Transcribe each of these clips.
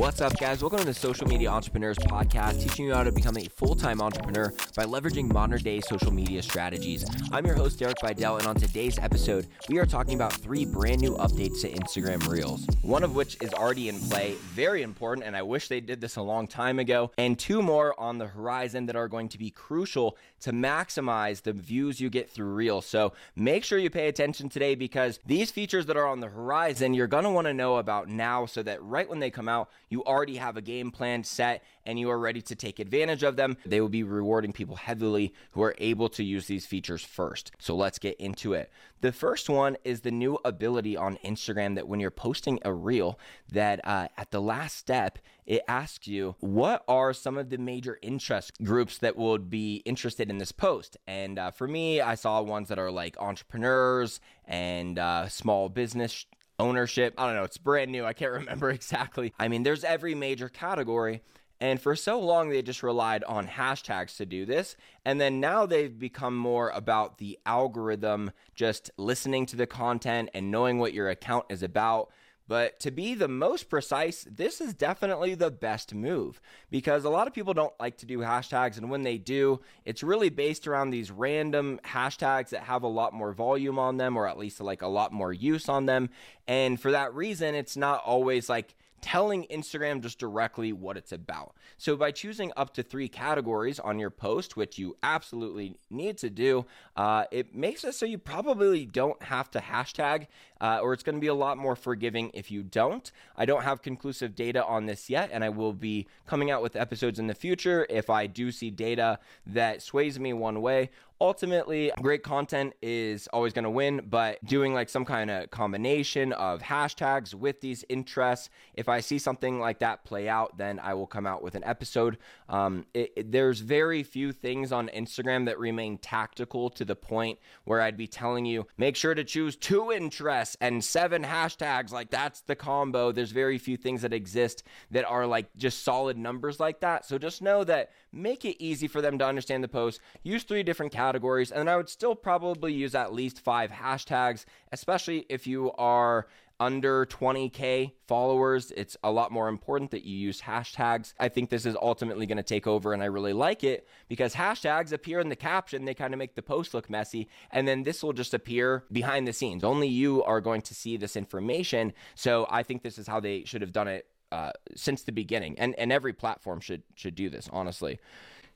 What's up, guys? Welcome to the Social Media Entrepreneurs Podcast, teaching you how to become a full time entrepreneur by leveraging modern day social media strategies. I'm your host, Derek Videll, and on today's episode, we are talking about three brand new updates to Instagram Reels. One of which is already in play, very important, and I wish they did this a long time ago, and two more on the horizon that are going to be crucial to maximize the views you get through Reels. So make sure you pay attention today because these features that are on the horizon, you're going to want to know about now so that right when they come out, you already have a game plan set and you are ready to take advantage of them. They will be rewarding people heavily who are able to use these features first. So let's get into it. The first one is the new ability on Instagram that when you're posting a reel, that uh, at the last step, it asks you what are some of the major interest groups that would be interested in this post. And uh, for me, I saw ones that are like entrepreneurs and uh, small business ownership. I don't know, it's brand new. I can't remember exactly. I mean, there's every major category. And for so long, they just relied on hashtags to do this. And then now they've become more about the algorithm, just listening to the content and knowing what your account is about. But to be the most precise, this is definitely the best move because a lot of people don't like to do hashtags. And when they do, it's really based around these random hashtags that have a lot more volume on them or at least like a lot more use on them. And for that reason, it's not always like telling Instagram just directly what it's about. So by choosing up to three categories on your post, which you absolutely need to do, uh, it makes it so you probably don't have to hashtag, uh, or it's going to be a lot more forgiving if you don't. I don't have conclusive data on this yet, and I will be coming out with episodes in the future if I do see data that sways me one way ultimately great content is always going to win but doing like some kind of combination of hashtags with these interests if i see something like that play out then i will come out with an episode. Um, it, it, there's very few things on instagram that remain tactical to the point where i'd be telling you make sure to choose two interests and seven hashtags. Like that's the combo. There's very few things that exist that are like just solid numbers like that. So just know that make it easy for them to understand the post. Use three different categories categories, and I would still probably use at least five hashtags, especially if you are under 20k followers. It's a lot more important that you use hashtags. I think this is ultimately going to take over and i really like it because hashtags appear in the caption they kind of make the post look messy and then this will just appear behind the scenes. Only you are going to see this information so i think this is how they should have done it uh, since the beginning and and every platform should should do this honestly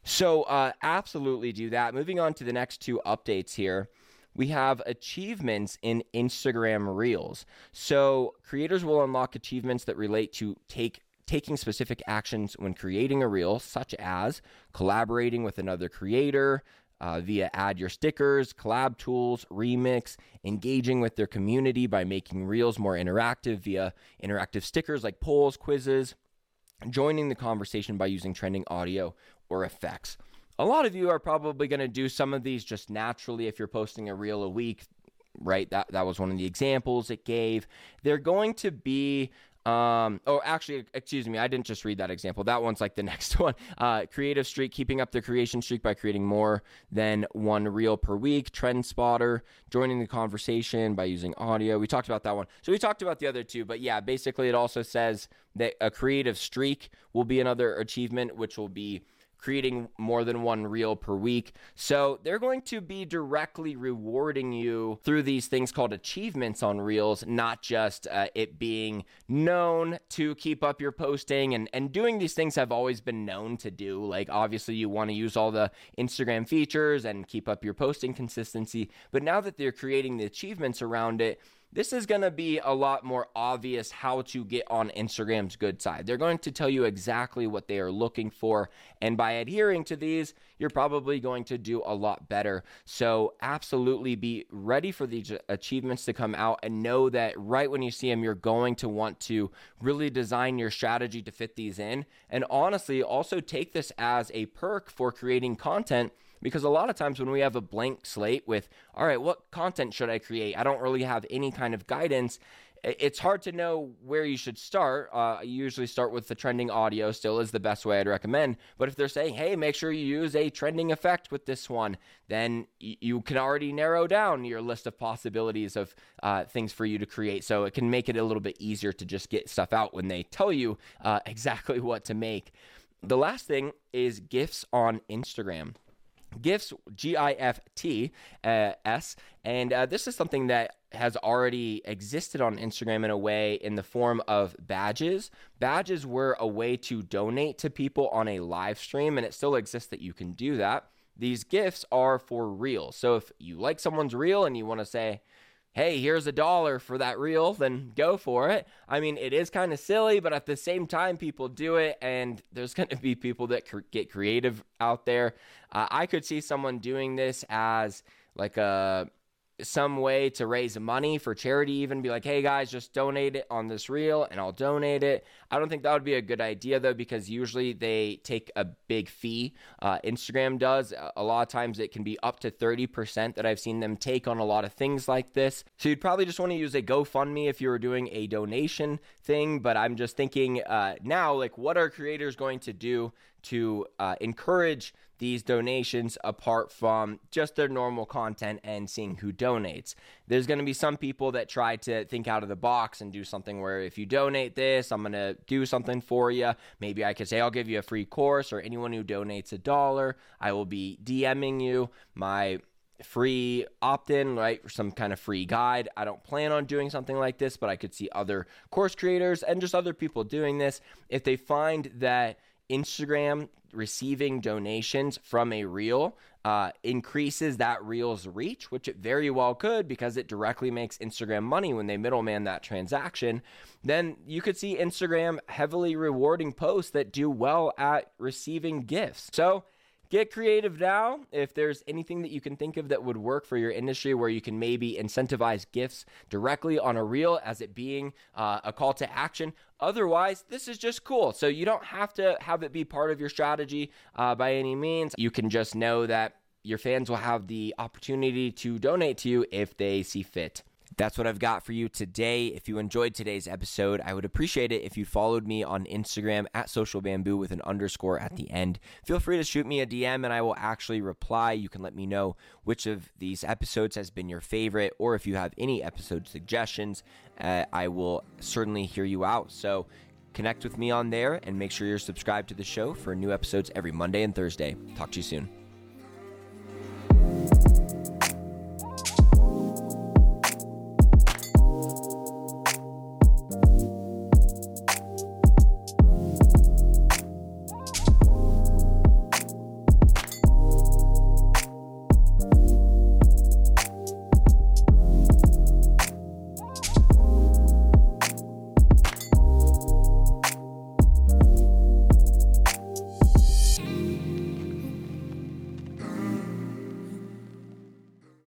so, uh, absolutely do that. Moving on to the next two updates here. We have achievements in Instagram Reels. So, creators will unlock achievements that relate to take taking specific actions when creating a reel, such as collaborating with another creator, uh, via add your stickers, collab tools, remix, engaging with their community by making reels more interactive via interactive stickers like polls, quizzes, joining the conversation by using trending audio or effects. A lot of you are probably going to do some of these just naturally if you're posting a reel a week, right? That that was one of the examples it gave. They're going to be um, oh, actually, excuse me, I didn't just read that example. That one's like the next one. Uh, creative streak, keeping up the creation streak by creating more than one reel per week. Trend spotter, joining the conversation by using audio. We talked about that one. So we talked about the other two, but yeah, basically it also says that a creative streak will be another achievement, which will be creating more than one reel per week. So they're going to be directly rewarding you through these things called achievements on reels, not just uh, it being known to keep up your posting. And, and doing these things I've always been known to do. Like, obviously, you want to use all the Instagram features and keep up your posting consistency. But now that they're creating the achievements around it, this is going to be a lot more obvious how to get on Instagram's good side. They're going to tell you exactly what they are looking for. And by adhering to these, you're probably going to do a lot better. So, absolutely be ready for these achievements to come out and know that right when you see them, you're going to want to really design your strategy to fit these in. And honestly, also take this as a perk for creating content because a lot of times when we have a blank slate with, all right, what content should I create? I don't really have any kind of guidance. it's hard to know where you should start. Uh, you usually start with the trending audio, still is the best way I'd recommend. But if they're saying, hey, make sure you use a trending effect with this one, then y- you can already narrow down your list of possibilities of uh, things for you to create. So it can make it a little bit easier to just get stuff out when they tell you uh, exactly what to make. The last thing is gifts on Instagram. GIFs, G I F T uh, S. And uh, this is something that has already existed on Instagram in a way in the form of badges. Badges were a way to donate to people on a live stream, and it still exists that you can do that. These gifts are for real. So if you like someone's reel and you want to say, hey, here's a dollar for that reel, then go for it. I mean, it is kind of silly, but at the same time, people do it, and there's going to be people that cr- get creative out there. Uh, I could see someone doing this as like a some way to raise money for charity, even be like, hey guys, just donate it on this reel and I'll donate it. I don't think that would be a good idea though, because usually they take a big fee. Uh, Instagram does. A lot of times it can be up to 30% that I've seen them take on a lot of things like this. So you'd probably just want to use a GoFundMe if you were doing a donation thing. But I'm just thinking uh, now, like, what are creators going to do to uh, encourage these donations apart from just their normal content and seeing who donates. There's going to be some people that try to think out of the box and do something where if you donate this, I'm going to do something for you. Maybe I could say I'll give you a free course or anyone who donates a dollar, I will be DMing you my free opt in, right? For some kind of free guide. I don't plan on doing something like this, but I could see other course creators and just other people doing this. If they find that Instagram receiving donations from a reel uh, increases that reel's reach, which it very well could because it directly makes Instagram money when they middleman that transaction, then you could see Instagram heavily rewarding posts that do well at receiving gifts. So Get creative now. If there's anything that you can think of that would work for your industry where you can maybe incentivize gifts directly on a reel as it being uh, a call to action. Otherwise, this is just cool. So you don't have to have it be part of your strategy uh, by any means. You can just know that your fans will have the opportunity to donate to you if they see fit. That's what I've got for you today. If you enjoyed today's episode, I would appreciate it if you followed me on Instagram at social bamboo with an underscore at the end. Feel free to shoot me a DM and I will actually reply. You can let me know which of these episodes has been your favorite, or if you have any episode suggestions, uh, I will certainly hear you out. So connect with me on there and make sure you're subscribed to the show for new episodes every Monday and Thursday. Talk to you soon.